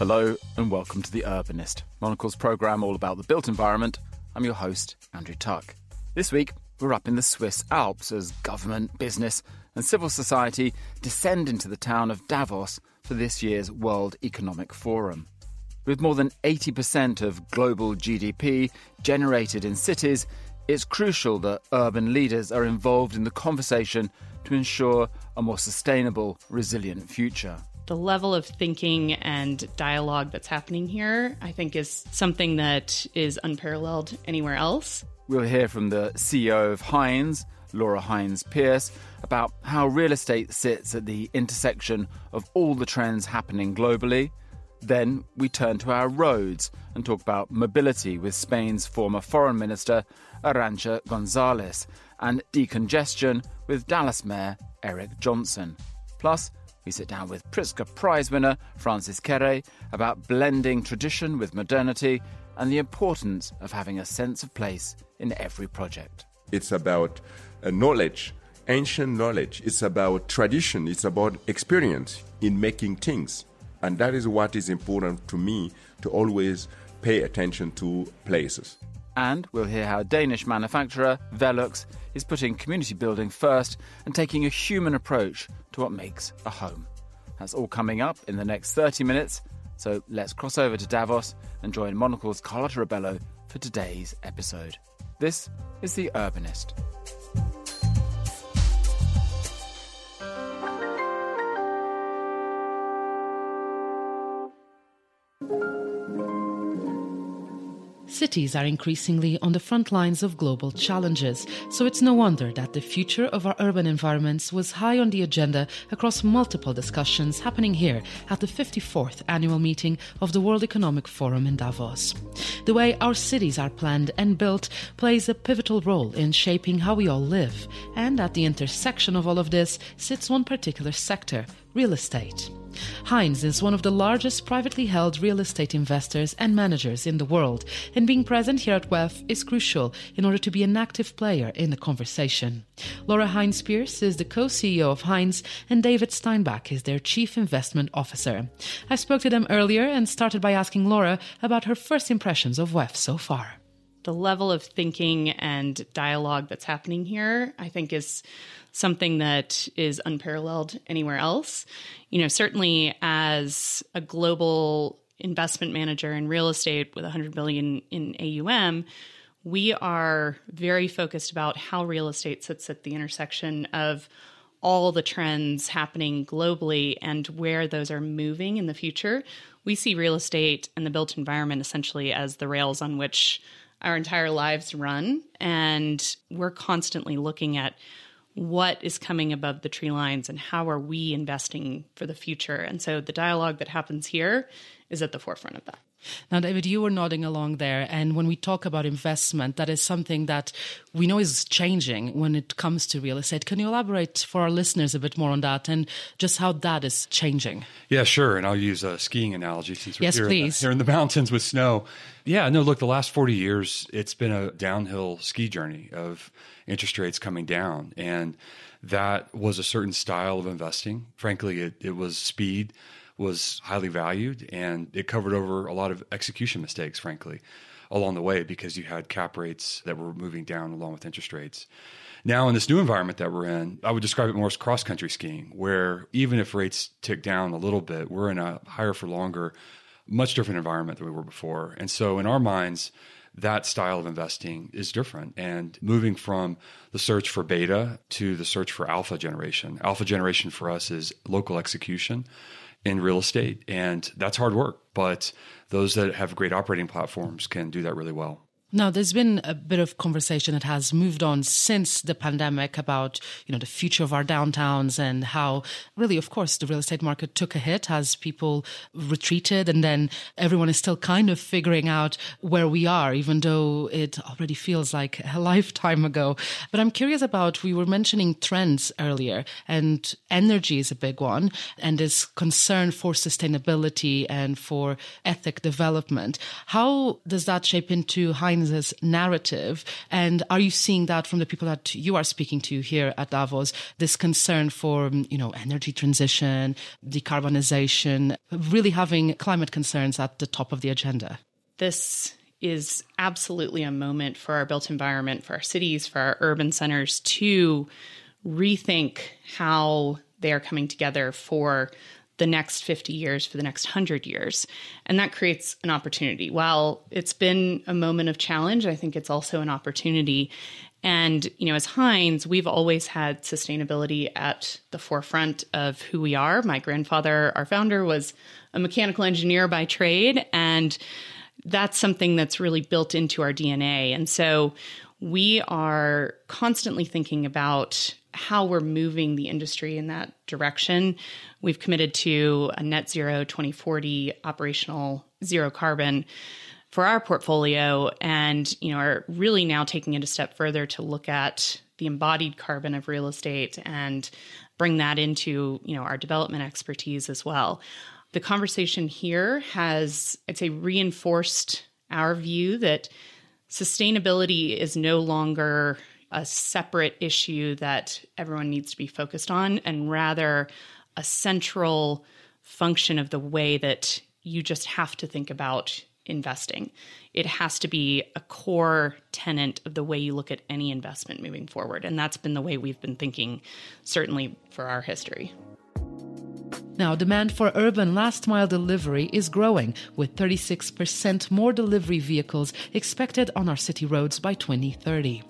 Hello and welcome to The Urbanist, Monocle's programme all about the built environment. I'm your host, Andrew Tuck. This week, we're up in the Swiss Alps as government, business, and civil society descend into the town of Davos for this year's World Economic Forum. With more than 80% of global GDP generated in cities, it's crucial that urban leaders are involved in the conversation to ensure a more sustainable, resilient future the level of thinking and dialogue that's happening here, I think, is something that is unparalleled anywhere else. We'll hear from the CEO of Hines, Laura Hines Pierce, about how real estate sits at the intersection of all the trends happening globally. Then we turn to our roads and talk about mobility with Spain's former Foreign Minister, Arancha Gonzalez, and decongestion with Dallas Mayor Eric Johnson. Plus, we sit down with Pritzker Prize winner Francis Kéré about blending tradition with modernity and the importance of having a sense of place in every project. It's about uh, knowledge, ancient knowledge. It's about tradition. It's about experience in making things. And that is what is important to me to always pay attention to places. And we'll hear how Danish manufacturer Velux is putting community building first and taking a human approach to what makes a home. That's all coming up in the next 30 minutes, so let's cross over to Davos and join Monocle's Carlota Rebelo for today's episode. This is The Urbanist. Cities are increasingly on the front lines of global challenges, so it's no wonder that the future of our urban environments was high on the agenda across multiple discussions happening here at the 54th annual meeting of the World Economic Forum in Davos. The way our cities are planned and built plays a pivotal role in shaping how we all live, and at the intersection of all of this sits one particular sector real estate. Hines is one of the largest privately held real estate investors and managers in the world, and being present here at WEF is crucial in order to be an active player in the conversation. Laura Hines Pierce is the co CEO of Hines, and David Steinbach is their chief investment officer. I spoke to them earlier and started by asking Laura about her first impressions of WEF so far. The level of thinking and dialogue that's happening here, I think, is something that is unparalleled anywhere else. You know, certainly as a global investment manager in real estate with 100 billion in AUM, we are very focused about how real estate sits at the intersection of all the trends happening globally and where those are moving in the future. We see real estate and the built environment essentially as the rails on which our entire lives run. And we're constantly looking at what is coming above the tree lines and how are we investing for the future. And so the dialogue that happens here is at the forefront of that. Now, David, you were nodding along there. And when we talk about investment, that is something that we know is changing when it comes to real estate. Can you elaborate for our listeners a bit more on that and just how that is changing? Yeah, sure. And I'll use a skiing analogy since we're yes, here, please. In the, here in the mountains with snow. Yeah, no, look, the last 40 years, it's been a downhill ski journey of interest rates coming down. And that was a certain style of investing. Frankly, it, it was speed was highly valued and it covered over a lot of execution mistakes, frankly, along the way because you had cap rates that were moving down along with interest rates. Now, in this new environment that we're in, I would describe it more as cross country skiing, where even if rates tick down a little bit, we're in a higher for longer, much different environment than we were before. And so, in our minds, that style of investing is different and moving from the search for beta to the search for alpha generation. Alpha generation for us is local execution in real estate. And that's hard work, but those that have great operating platforms can do that really well. Now, there's been a bit of conversation that has moved on since the pandemic about, you know, the future of our downtowns and how really, of course, the real estate market took a hit as people retreated and then everyone is still kind of figuring out where we are, even though it already feels like a lifetime ago. But I'm curious about, we were mentioning trends earlier and energy is a big one and this concern for sustainability and for ethic development. How does that shape into high Hines's narrative? And are you seeing that from the people that you are speaking to here at Davos? This concern for, um, you know, energy transition, decarbonization, really having climate concerns at the top of the agenda? This is absolutely a moment for our built environment, for our cities, for our urban centers to rethink how they are coming together for the next 50 years, for the next 100 years. And that creates an opportunity. While it's been a moment of challenge, I think it's also an opportunity. And, you know, as Hines, we've always had sustainability at the forefront of who we are. My grandfather, our founder, was a mechanical engineer by trade. And that's something that's really built into our DNA. And so we are constantly thinking about how we're moving the industry in that direction. We've committed to a net zero 2040 operational zero carbon for our portfolio and you know are really now taking it a step further to look at the embodied carbon of real estate and bring that into you know our development expertise as well. The conversation here has I'd say reinforced our view that sustainability is no longer a separate issue that everyone needs to be focused on, and rather a central function of the way that you just have to think about investing. It has to be a core tenant of the way you look at any investment moving forward. And that's been the way we've been thinking, certainly for our history. Now, demand for urban last mile delivery is growing, with 36% more delivery vehicles expected on our city roads by 2030.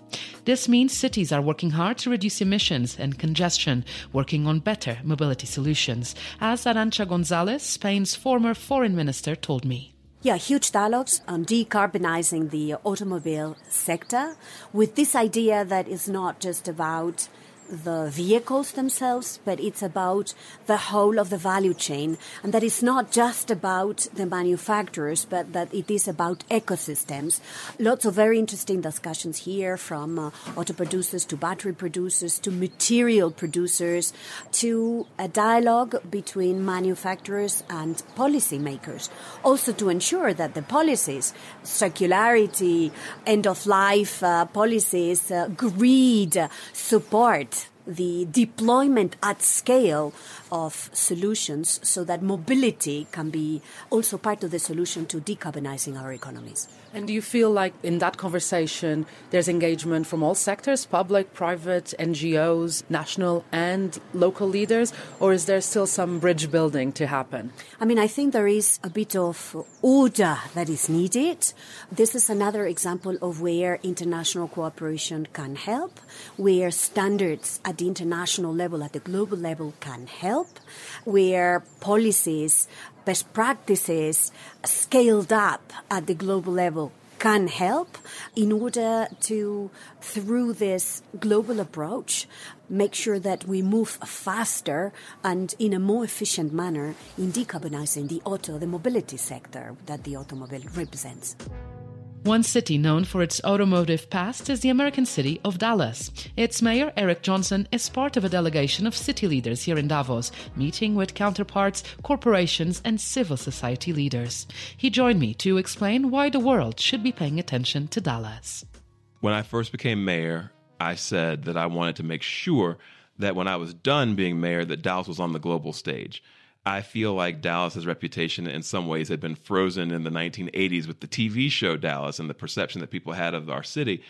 This means cities are working hard to reduce emissions and congestion, working on better mobility solutions, as Arancha Gonzalez, Spain's former foreign minister, told me. Yeah, huge dialogues on decarbonizing the automobile sector with this idea that it's not just about the vehicles themselves, but it's about the whole of the value chain. And that is not just about the manufacturers, but that it is about ecosystems. Lots of very interesting discussions here from uh, auto producers to battery producers to material producers to a dialogue between manufacturers and policymakers. Also to ensure that the policies, circularity, end of life uh, policies, uh, greed, support the deployment at scale of solutions so that mobility can be also part of the solution to decarbonizing our economies. And do you feel like in that conversation there's engagement from all sectors, public, private, NGOs, national and local leaders, or is there still some bridge building to happen? I mean, I think there is a bit of order that is needed. This is another example of where international cooperation can help, where standards at the international level, at the global level can help, where policies best practices scaled up at the global level can help in order to, through this global approach, make sure that we move faster and in a more efficient manner in decarbonizing the auto, the mobility sector that the automobile represents. One city known for its automotive past is the American city of Dallas. Its mayor, Eric Johnson, is part of a delegation of city leaders here in Davos, meeting with counterparts, corporations, and civil society leaders. He joined me to explain why the world should be paying attention to Dallas. When I first became mayor, I said that I wanted to make sure that when I was done being mayor, that Dallas was on the global stage. I feel like Dallas's reputation in some ways had been frozen in the 1980s with the TV show Dallas and the perception that people had of our city.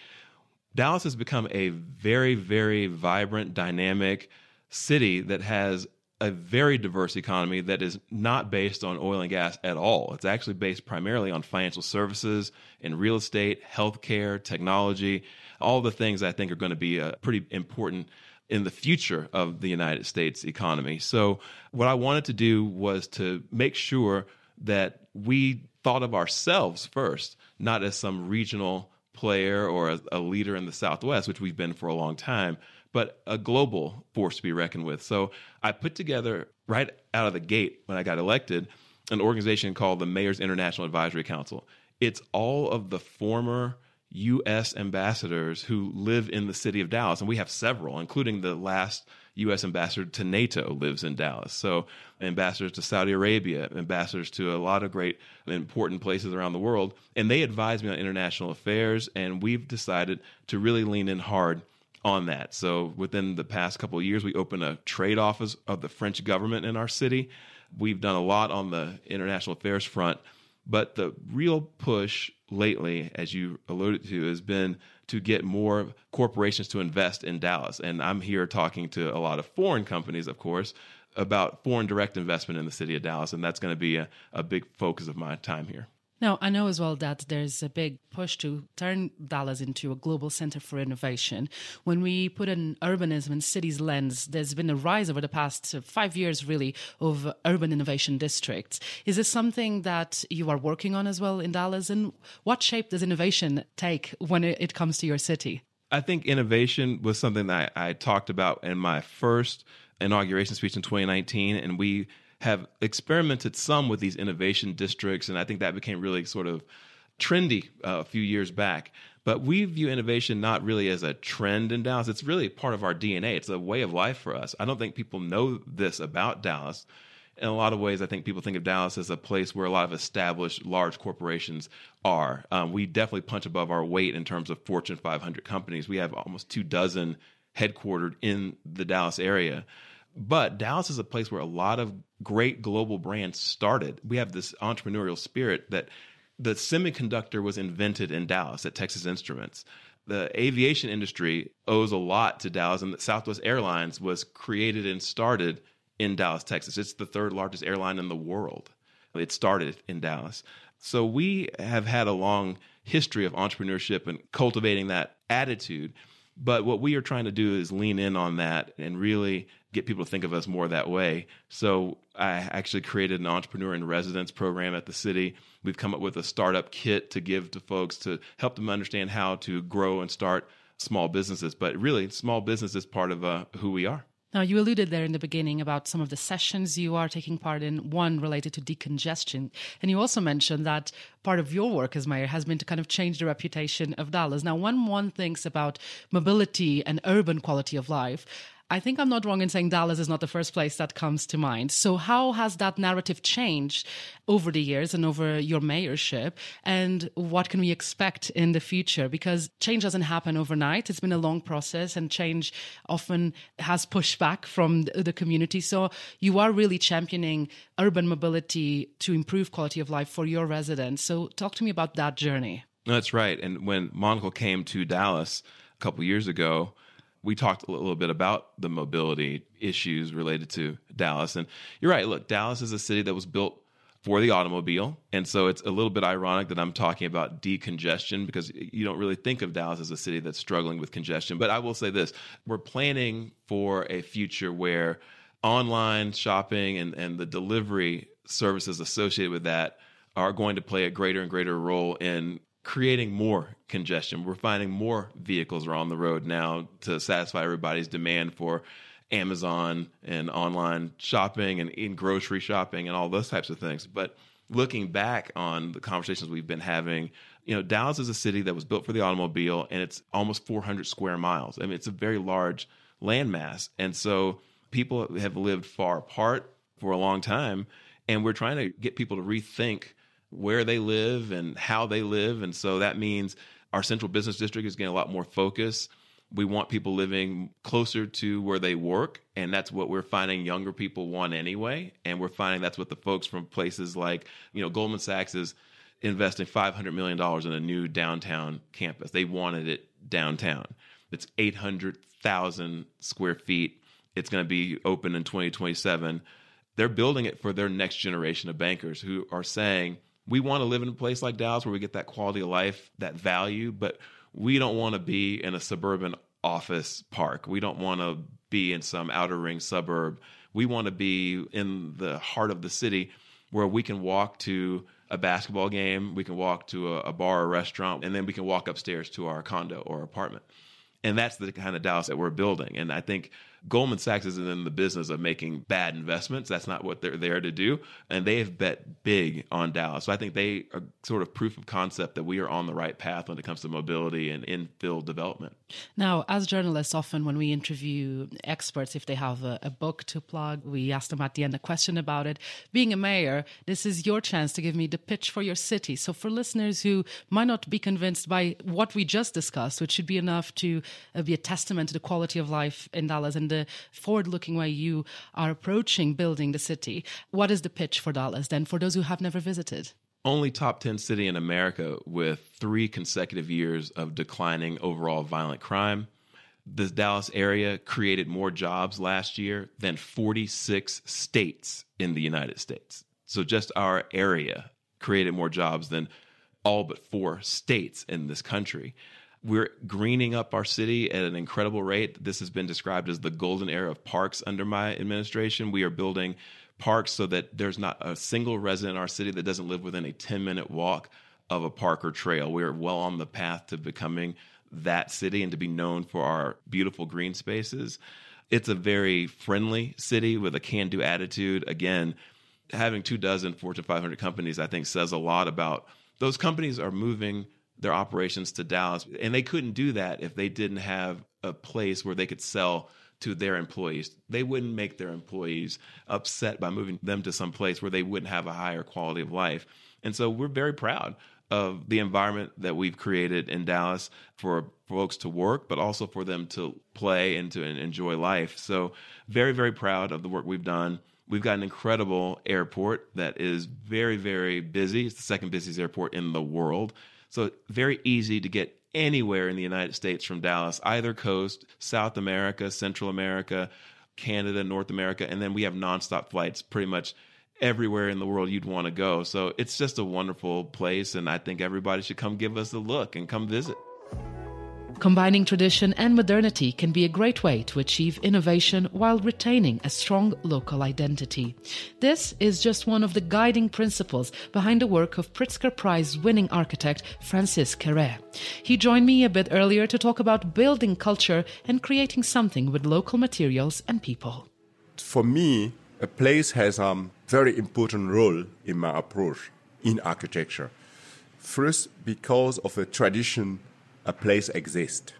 Dallas has become a very, very vibrant, dynamic city that has a very diverse economy that is not based on oil and gas at all. It's actually based primarily on financial services and real estate, healthcare, technology, all the things I think are going to be a pretty important in the future of the United States economy. So, what I wanted to do was to make sure that we thought of ourselves first, not as some regional player or a, a, leader in the Southwest, which we've been for a long time, but a global force to be reckoned with. So, I put together right out of the gate when I got elected an organization called the Mayor's International Advisory Council. It's all of the former U.S. ambassadors who live in the city of Dallas, and we have several, including the last U.S. ambassador to NATO lives in Dallas. So, ambassadors to Saudi Arabia, ambassadors to a lot of great important places around the world, and they advise me on international affairs. And we've decided to really lean in hard on that. So, within the past couple of years, we opened a trade office of the French government in our city. We've done a lot on the international affairs front but the real push lately, as you alluded to, has been to get more corporations to invest in Dallas. And I'm here talking to a lot of foreign companies, of course, about foreign direct investment in the city of Dallas. And that's going to be a, a big focus of my time here. Now, I know as well that there's a big push to turn Dallas into a global center for innovation. When we put an urbanism and cities lens, there's been a rise over the past five years, really, of urban innovation districts. Is this something that you are working on as well in Dallas? And what shape does innovation take when it comes to your city? I think innovation was something that I, I talked about in my first inauguration speech in 2019, and we have experimented some with these innovation districts, and I think that became really sort of trendy uh, a few years back. But we view innovation not really as a trend in Dallas. It's really part of our DNA. It's a way of life for us. I don't think people know this about Dallas. In a lot of ways, I think people think of Dallas as a place where a lot of established large corporations are. Um, we definitely punch above our weight in terms of Fortune 500 companies. We have almost two dozen headquartered in the Dallas area. But Dallas is a place where a lot of great global brands started. We have this entrepreneurial spirit that the semiconductor was invented in Dallas at Texas Instruments. The aviation industry owes a lot to Dallas, and Southwest Airlines was created and started in Dallas, Texas. It's the third largest airline in the world. It started in Dallas. So we have had a long history of entrepreneurship and cultivating that attitude. But what we are trying to do is lean in on that and really get people to think of us more that way. So I actually created an entrepreneur in residence program at the city. We've come up with a startup kit to give to folks to help them understand how to grow and start small businesses. But really, small business is part of uh, who we are. Now, you alluded there in the beginning about some of the sessions you are taking part in, one related to decongestion. And you also mentioned that part of your work as mayor has been to kind of change the reputation of Dallas. Now, when one thinks about mobility and urban quality of life, I think I'm not wrong in saying Dallas is not the first place that comes to mind. So, how has that narrative changed over the years and over your mayorship? And what can we expect in the future? Because change doesn't happen overnight. It's been a long process, and change often has pushback from the community. So, you are really championing urban mobility to improve quality of life for your residents. So, talk to me about that journey. That's right. And when Monocle came to Dallas a couple years ago, we talked a little bit about the mobility issues related to Dallas. And you're right. Look, Dallas is a city that was built for the automobile. And so it's a little bit ironic that I'm talking about decongestion because you don't really think of Dallas as a city that's struggling with congestion. But I will say this we're planning for a future where online shopping and, and the delivery services associated with that are going to play a greater and greater role in creating more congestion. We're finding more vehicles are on the road now to satisfy everybody's demand for Amazon and online shopping and in grocery shopping and all those types of things. But looking back on the conversations we've been having, you know, Dallas is a city that was built for the automobile and it's almost 400 square miles. I mean, it's a very large landmass. And so people have lived far apart for a long time. And we're trying to get people to rethink where they live and how they live. And so that means our central business district is getting a lot more focus. We want people living closer to where they work. And that's what we're finding younger people want anyway. And we're finding that's what the folks from places like, you know, Goldman Sachs is investing $500 million in a new downtown campus. They wanted it downtown. It's 800,000 square feet. It's going to be open in 2027. They're building it for their next generation of bankers who are saying, we want to live in a place like Dallas where we get that quality of life, that value, but we don't want to be in a suburban office park. We don't want to be in some outer ring suburb. We want to be in the heart of the city where we can walk to a basketball game, we can walk to a, a bar or restaurant, and then we can walk upstairs to our condo or apartment. And that's the kind of Dallas that we're building. And I think Goldman Sachs isn't in the business of making bad investments. That's not what they're there to do. And they have bet big on Dallas. So I think they are sort of proof of concept that we are on the right path when it comes to mobility and infill development. Now, as journalists, often when we interview experts, if they have a, a book to plug, we ask them at the end a question about it. Being a mayor, this is your chance to give me the pitch for your city. So for listeners who might not be convinced by what we just discussed, which should be enough to uh, be a testament to the quality of life in Dallas and the forward looking way you are approaching building the city. What is the pitch for Dallas then for those who have never visited? Only top 10 city in America with three consecutive years of declining overall violent crime. The Dallas area created more jobs last year than 46 states in the United States. So just our area created more jobs than all but four states in this country. We're greening up our city at an incredible rate. This has been described as the golden era of parks under my administration. We are building parks so that there's not a single resident in our city that doesn't live within a 10 minute walk of a park or trail. We're well on the path to becoming that city and to be known for our beautiful green spaces. It's a very friendly city with a can do attitude. Again, having two dozen Fortune 500 companies, I think, says a lot about those companies are moving their operations to Dallas. And they couldn't do that if they didn't have a place where they could sell to their employees. They wouldn't make their employees upset by moving them to some place where they wouldn't have a higher quality of life. And so we're very proud of the environment that we've created in Dallas for folks to work, but also for them to play and to enjoy life. So, very, very proud of the work we've done. We've got an incredible airport that is very, very busy. It's the second busiest airport in the world. So very easy to get anywhere in the United States from Dallas, either coast, South America, Central America, Canada, North America, and then we have nonstop flights pretty much everywhere in the world you'd want to go. So it's just a wonderful place, and I think everybody should come give us a look and come visit. Combining tradition and modernity can be a great way to achieve innovation while retaining a strong local identity. This is just one of the guiding principles behind the work of Pritzker Prize winning architect Francis Kéré. He joined me a bit earlier to talk about building culture and creating something with local materials and people. For me, a place has a very important role in my approach in architecture. First, because of a tradition a place exists.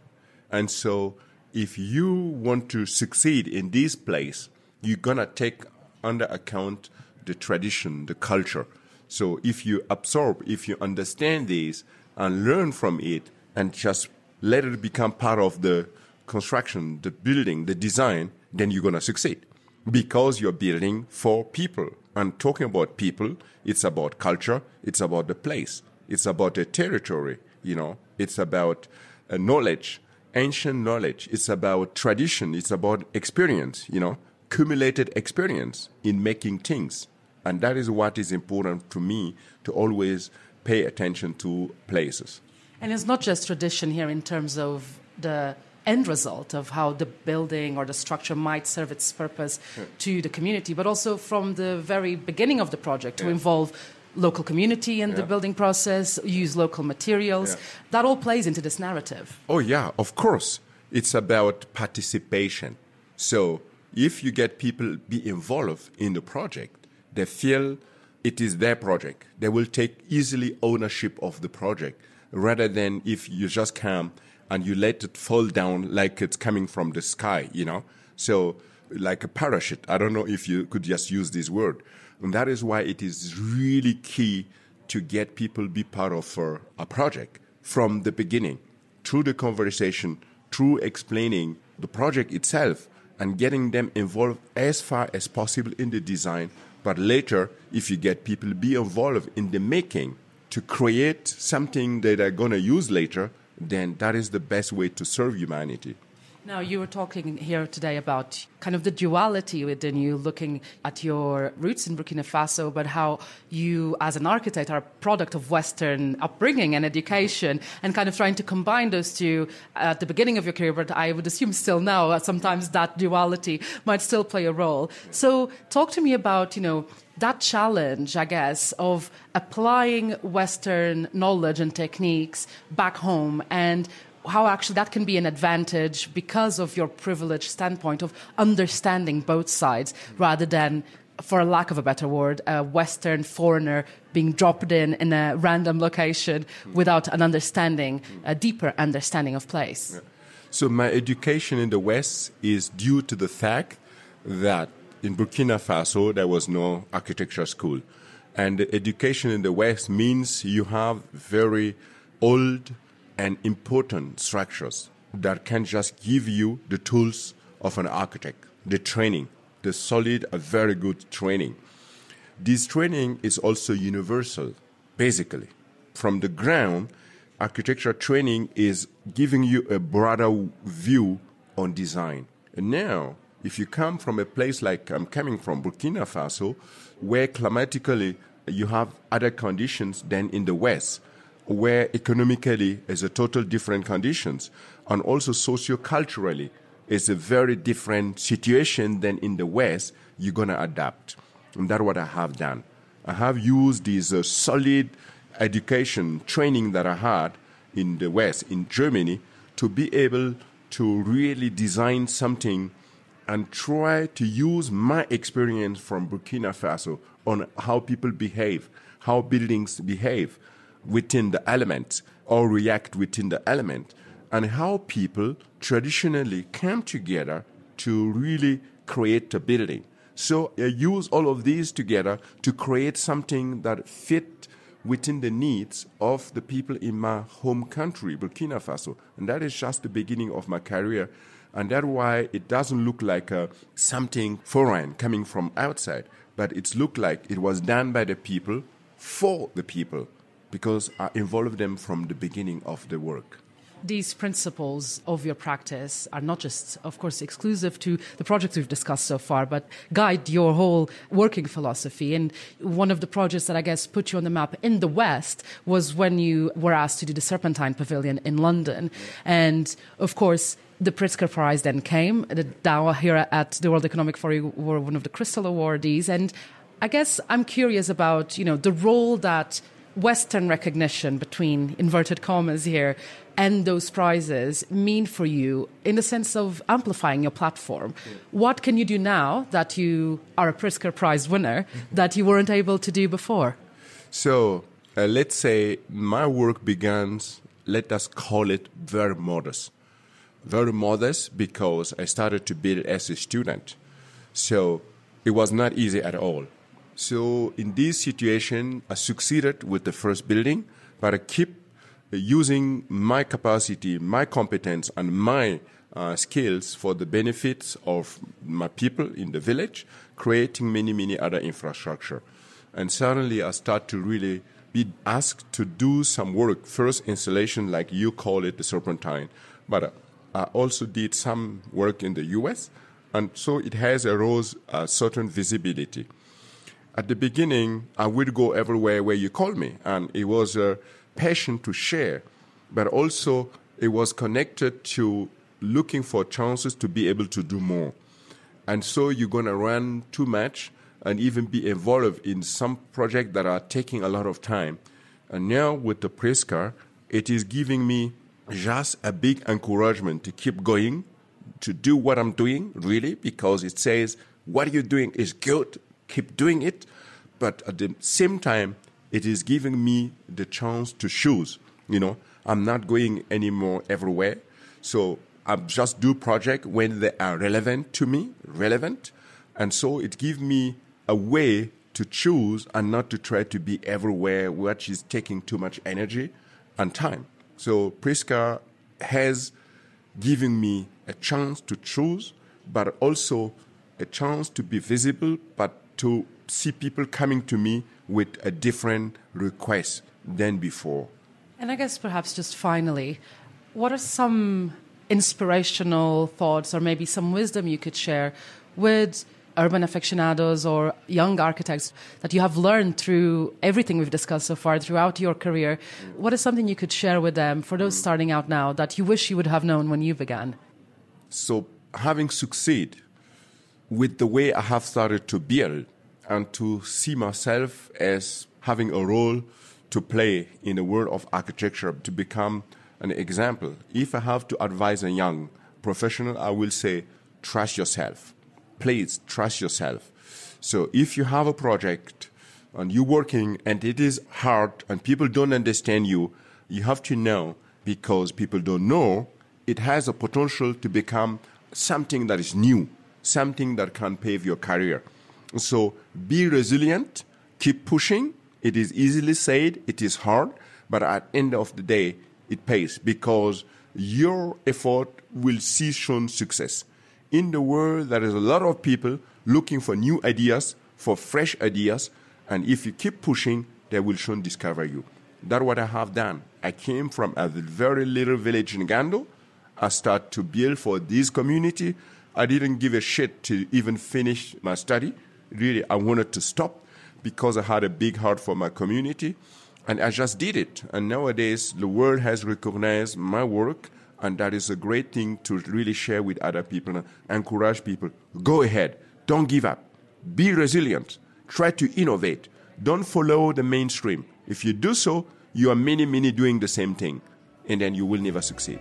And so if you want to succeed in this place, you're going to take under account the tradition, the culture. So if you absorb, if you understand this and learn from it and just let it become part of the construction, the building, the design, then you're going to succeed because you're building for people. And talking about people, it's about culture, it's about the place, it's about the territory, you know, it's about uh, knowledge, ancient knowledge. It's about tradition. It's about experience, you know, cumulated experience in making things. And that is what is important to me to always pay attention to places. And it's not just tradition here in terms of the end result of how the building or the structure might serve its purpose yeah. to the community, but also from the very beginning of the project to involve local community in yeah. the building process, use local materials. Yeah. That all plays into this narrative. Oh, yeah, of course. It's about participation. So if you get people be involved in the project, they feel it is their project. They will take easily ownership of the project rather than if you just come and you let it fall down like it's coming from the sky, you know? So like a parachute. I don't know if you could just use this word. And that is why it is really key to get people be part of a project from the beginning, through the conversation, through explaining the project itself, and getting them involved as far as possible in the design. But later, if you get people be involved in the making to create something that they're going to use later, then that is the best way to serve humanity. Now, you were talking here today about kind of the duality within you, looking at your roots in Burkina Faso, but how you, as an architect, are a product of Western upbringing and education, and kind of trying to combine those two at the beginning of your career, but I would assume still now, uh, sometimes that duality might still play a role. So, talk to me about, you know, that challenge, I guess, of applying Western knowledge and techniques back home and how actually that can be an advantage because of your privileged standpoint of understanding both sides rather than for a lack of a better word, a Western foreigner being dropped in in a random location without an understanding, a deeper understanding of place. Yeah. So my education in the West is due to the fact that in Burkina Faso there was no architecture school. And education in the West means you have very old and important structures that can just give you the tools of an architect, the training, the solid, a very good training. This training is also universal, basically. From the ground, architecture training is giving you a broader view on design. And now, if you come from a place like I'm coming from, Burkina Faso, where climatically you have other conditions than in the West, where economically is a total different conditions, and also socio-culturally is a very different situation than in the West, you're going to adapt. And that's what I have done. I have used this uh, solid education training that I had in the West, in Germany, to be able to really design something and try to use my experience from Burkina Faso on how people behave, how buildings behave within the element or react within the element, and how people traditionally come together to really create a building. So I use all of these together to create something that fit within the needs of the people in my home country, Burkina Faso. And that is just the beginning of my career. And that's why it doesn't look like uh, something foreign coming from outside, but it's looked like it was done by the people for the people because I involve them from the beginning of the work these principles of your practice are not just, of course, exclusive to the projects we've discussed so far, but guide your whole working philosophy. And one of the projects that I guess put you on the map in the West was when you were asked to do the Serpentine Pavilion in London. And of course, the Pritzker Prize then came. The Dow here at the World Economic Forum were one of the Crystal awardees. And I guess I'm curious about, you know, the role that Western recognition between inverted commas here and those prizes mean for you in the sense of amplifying your platform? Yeah. What can you do now that you are a Pritzker Prize winner that you weren't able to do before? So uh, let's say my work begins, let us call it very modest. Very modest because I started to build as a student. So it was not easy at all. So in this situation, I succeeded with the first building, but I keep using my capacity, my competence, and my uh, skills for the benefits of my people in the village, creating many, many other infrastructure. And suddenly I start to really be asked to do some work, first installation like you call it, the serpentine. But uh, I also did some work in the US, and so it has arose a certain visibility at the beginning, I would go everywhere where you call me, and it was a passion to share, but also it was connected to looking for chances to be able to do more. And so you're going to run too much and even be involved in some projects that are taking a lot of time. And now with the Pritzker, it is giving me just a big encouragement to keep going, to do what I'm doing, really, because it says what you're doing is good keep doing it, but at the same time, it is giving me the chance to choose. You know, I'm not going anymore everywhere, so I just do project when they are relevant to me, relevant, and so it gives me a way to choose and not to try to be everywhere, which is taking too much energy and time. So Pritzker has given me a chance to choose, but also a chance to be visible, but to see people coming to me with a different request than before. And I guess perhaps just finally, what are some inspirational thoughts or maybe some wisdom you could share with urban aficionados or young architects that you have learned through everything we've discussed so far throughout your career? What is something you could share with them for those mm. starting out now that you wish you would have known when you began? So, having succeed with the way I have started to build and to see myself as having a role to play in the world of architecture, to become an example. If I have to advise a young professional, I will say, trust yourself. Please trust yourself. So if you have a project and you're working and it is hard and people don't understand you, you have to know because people don't know, it has a potential to become something that is new, something that can pave your career. So be resilient, keep pushing. It is easily said, it is hard, but at end of the day, it pays because your effort will see shown success. In the world, there is a lot of people looking for new ideas, for fresh ideas, and if you keep pushing, they will soon discover you. That's what I have done. I came from a very little village in Gando. I started to build for this community. I didn't give a shit to even finish my study. Really, I wanted to stop because I had a big heart for my community. And I just did it. And nowadays, the world has recognized my work. And that is a great thing to really share with other people and encourage people. Go ahead. Don't give up. Be resilient. Try to innovate. Don't follow the mainstream. If you do so, you are many, many doing the same thing. And then you will never succeed.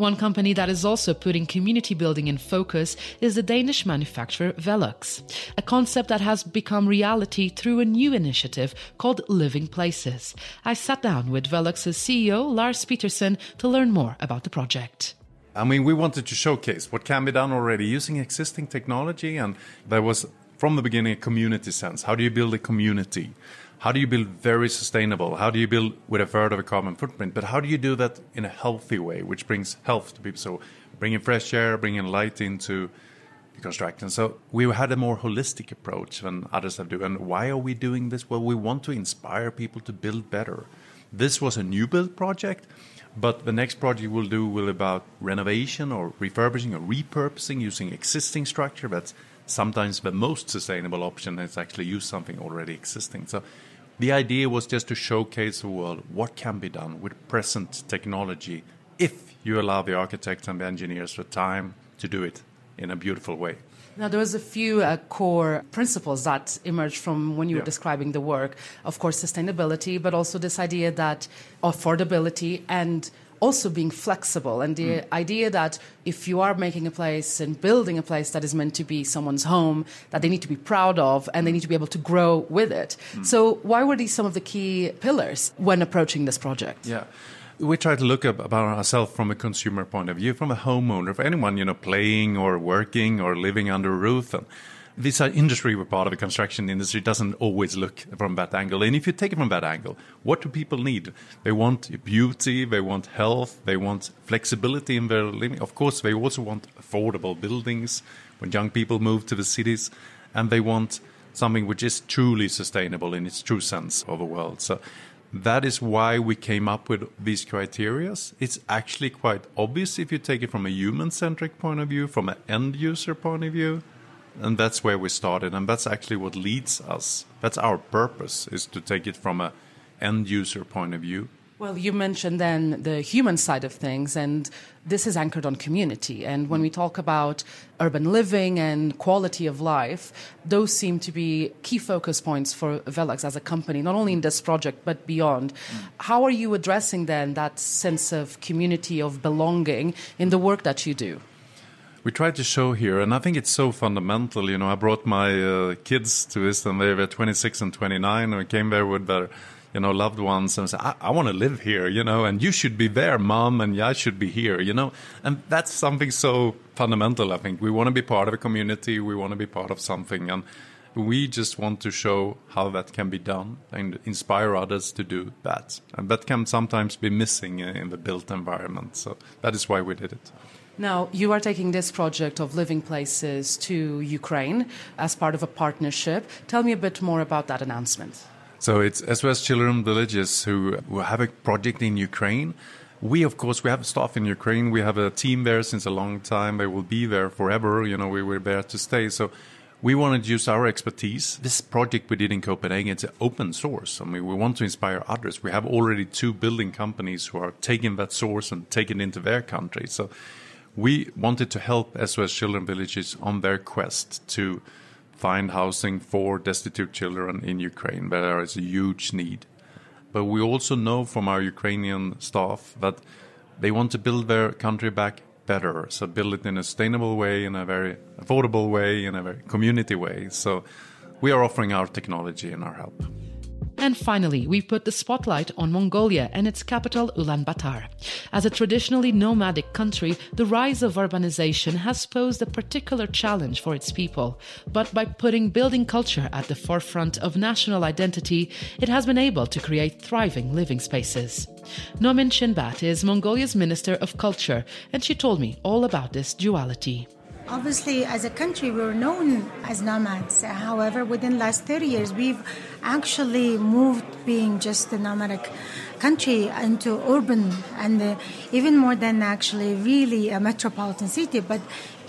One company that is also putting community building in focus is the Danish manufacturer Velux, a concept that has become reality through a new initiative called Living Places. I sat down with Velux's CEO Lars Petersson to learn more about the project. I mean, we wanted to showcase what can be done already using existing technology, and there was from the beginning a community sense. How do you build a community? How do you build very sustainable? How do you build with a third of a carbon footprint? But how do you do that in a healthy way, which brings health to people? So bringing fresh air, bringing light into the construction. So we had a more holistic approach than others have done. And why are we doing this? Well, we want to inspire people to build better. This was a new build project, but the next project we'll do will about renovation or refurbishing or repurposing using existing structure. That's sometimes the most sustainable option is actually use something already existing. So the idea was just to showcase the world what can be done with present technology if you allow the architects and the engineers the time to do it in a beautiful way. Now, there was a few uh, core principles that emerged from when you were describing the work. Of course, sustainability, but also this idea that affordability and also being flexible and the mm. idea that if you are making a place and building a place that is meant to be someone's home that they need to be proud of and they need to be able to grow with it mm. so why were these some of the key pillars when approaching this project yeah we try to look about ourselves from a consumer point of view, from a homeowner, for anyone you know playing or working or living under a roof. And this uh, industry we're part of the construction industry doesn't always look from that angle. And if you take it from that angle what do people need? They want beauty they want health they want flexibility in their living. Of course they also want affordable buildings when young people move to the cities and they want something which is truly sustainable in its true sense of the world. So that is why we came up with these criteria. It's actually quite obvious if you take it from a human centric point of view, from an end user point of view and that's where we started and that's actually what leads us. That's our purpose is to take it from a end user point of view. Well you mentioned then the human side of things and this is anchored on community. And when we talk about urban living and quality of life those seem to be key focus points for velux as a company not only in this project but beyond. How are you addressing then that sense of community of belonging in the work that you do we try to show here, and I think it's so fundamental. You know, I brought my uh, kids to this, and they were 26 and 29, and we came there with their, you know, loved ones, and said, "I, I want to live here," you know, and you should be there, mom, and I should be here, you know, and that's something so fundamental. I think we want to be part of a community, we want to be part of something, and we just want to show how that can be done and inspire others to do that, and that can sometimes be missing in the built environment. So that is why we did it. Now, you are taking this project of living places to Ukraine as part of a partnership. Tell me a bit more about that announcement. So it's SOS Children Villages who, have a project in Ukraine. We, of course, we have staff in Ukraine. We have a team there since a long time. They will be there forever. You know, we were there to stay. So we wanted to use our expertise. This project we did in Copenhagen, it's open source. I mean, we want to inspire others. We have already two building companies who are taking that source and taking it into their country. So we wanted to help SOS Children Villages on their quest to find housing for destitute children in Ukraine, there is a huge need. but we also know from our Ukrainian staff that they want to build their country back better. So build it in a sustainable way, in a very affordable way, in a very community way. So we are offering our technology and our help. And finally, we put the spotlight on Mongolia and its capital, Ulaanbaatar. As a traditionally nomadic country, the rise of urbanization has posed a particular challenge for its people. But by putting building culture at the forefront of national identity, it has been able to create thriving living spaces. Nomin Chinbat is Mongolia's Minister of Culture, and she told me all about this duality. Obviously, as a country, we're known as nomads. However, within the last 30 years, we've actually moved being just a nomadic country into urban and uh, even more than actually really a metropolitan city. But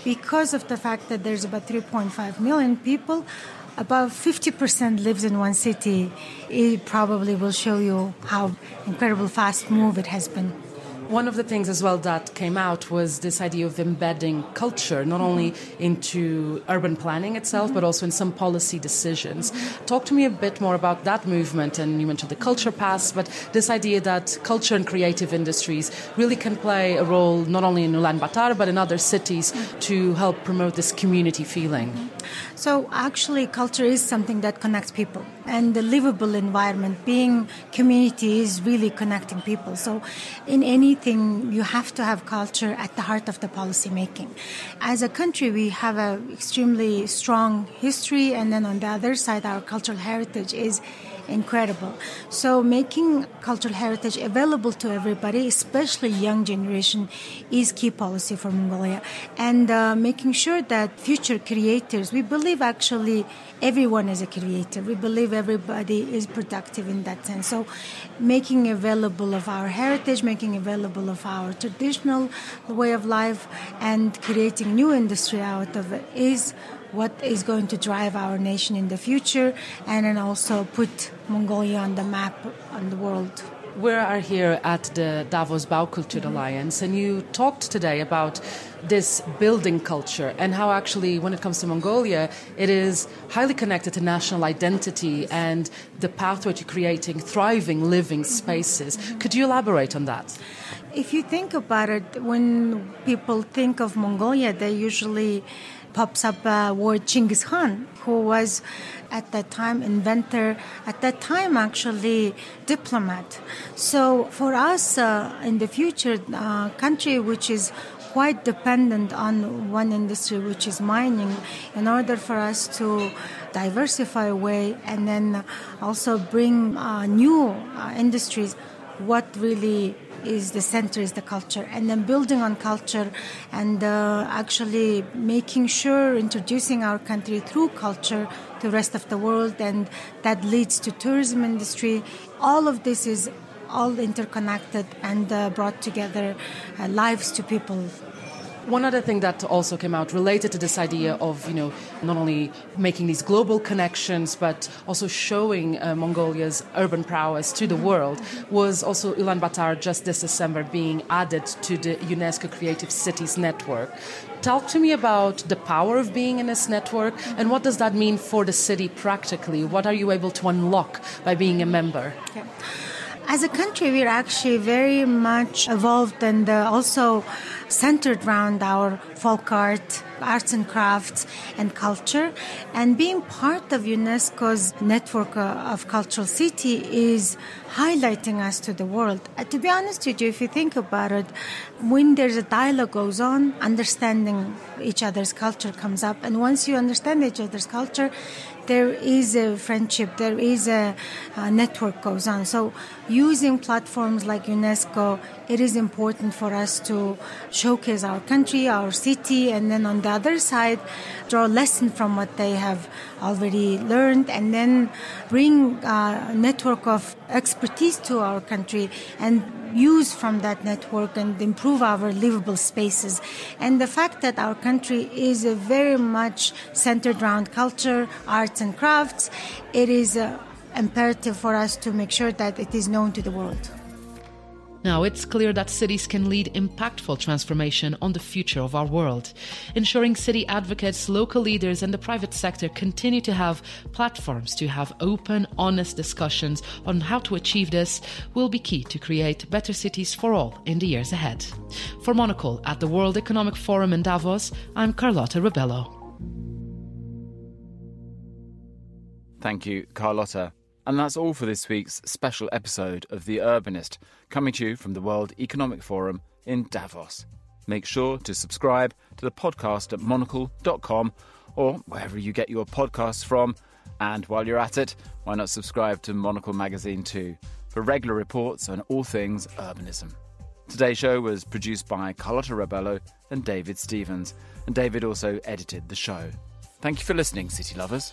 because of the fact that there's about 3.5 million people, about 50% lives in one city. It probably will show you how incredible fast move it has been. One of the things as well that came out was this idea of embedding culture, not only into urban planning itself, but also in some policy decisions. Talk to me a bit more about that movement, and you mentioned the culture pass, but this idea that culture and creative industries really can play a role not only in Ulaanbaatar, but in other cities to help promote this community feeling. So, actually, culture is something that connects people, and the livable environment, being community, is really connecting people. So, in anything, you have to have culture at the heart of the policy making. As a country, we have an extremely strong history, and then on the other side, our cultural heritage is incredible. So making cultural heritage available to everybody, especially young generation, is key policy for Mongolia. And uh, making sure that future creators, we believe actually everyone is a creator. We believe everybody is productive in that sense. So making available of our heritage, making available of our traditional way of life, and creating new industry out of it is what is going to drive our nation in the future and then also put Mongolia on the map on the world. We are here at the Davos Baukultur mm-hmm. Alliance, and you talked today about this building culture and how actually, when it comes to Mongolia, it is highly connected to national identity and the pathway to creating thriving living mm-hmm. spaces. Mm-hmm. Could you elaborate on that? If you think about it, when people think of Mongolia, they usually pops up uh, word Chinggis Khan, who was at that time inventor, at that time actually diplomat. So for us uh, in the future, uh, country which is quite dependent on one industry, which is mining, in order for us to diversify away and then also bring uh, new uh, industries, what really is the center is the culture. And then building on culture and uh, actually making sure introducing our country through culture to the rest of the world and that leads to tourism industry. All of this is all interconnected and uh, brought together uh, lives to people one other thing that also came out related to this idea of, you know, not only making these global connections, but also showing uh, Mongolia's urban prowess to the world was also Ulaanbaatar just this December being added to the UNESCO Creative Cities Network. Talk to me about the power of being in this network and what does that mean for the city practically? What are you able to unlock by being a member? Yeah. As a country, we're actually very much evolved and uh, also centered around our folk art, arts and crafts, and culture. And being part of UNESCO's network uh, of cultural city is highlighting us to the world. Uh, to be honest with you, if you think about it, when there's a dialogue goes on, understanding each other's culture comes up. And once you understand each other's culture, there is a friendship, there is a, a, network goes on. So using platforms like UNESCO, it is important for us to showcase our country, our city, and then on the other side, draw a lesson from what they have already learned, and then bring a network of expertise to our country and use from that network and improve our livable spaces. And the fact that our country is very much centered around culture, arts, and crafts, it is uh, imperative for us to make sure that it is known to the world. Now, it's clear that cities can lead impactful transformation on the future of our world. Ensuring city advocates, local leaders, and the private sector continue to have platforms to have open, honest discussions on how to achieve this will be key to create better cities for all in the years ahead. For Monocle at the World Economic Forum in Davos, I'm Carlota Rebelo. Thank you, Carlota. And that's all for this week's special episode of The Urbanist, coming to you from the World Economic Forum in Davos. Make sure to subscribe to the podcast at monocle.com or wherever you get your podcasts from. And while you're at it, why not subscribe to Monocle magazine too for regular reports on all things urbanism. Today's show was produced by Carlota Rebelo and David Stevens, and David also edited the show. Thank you for listening, City Lovers.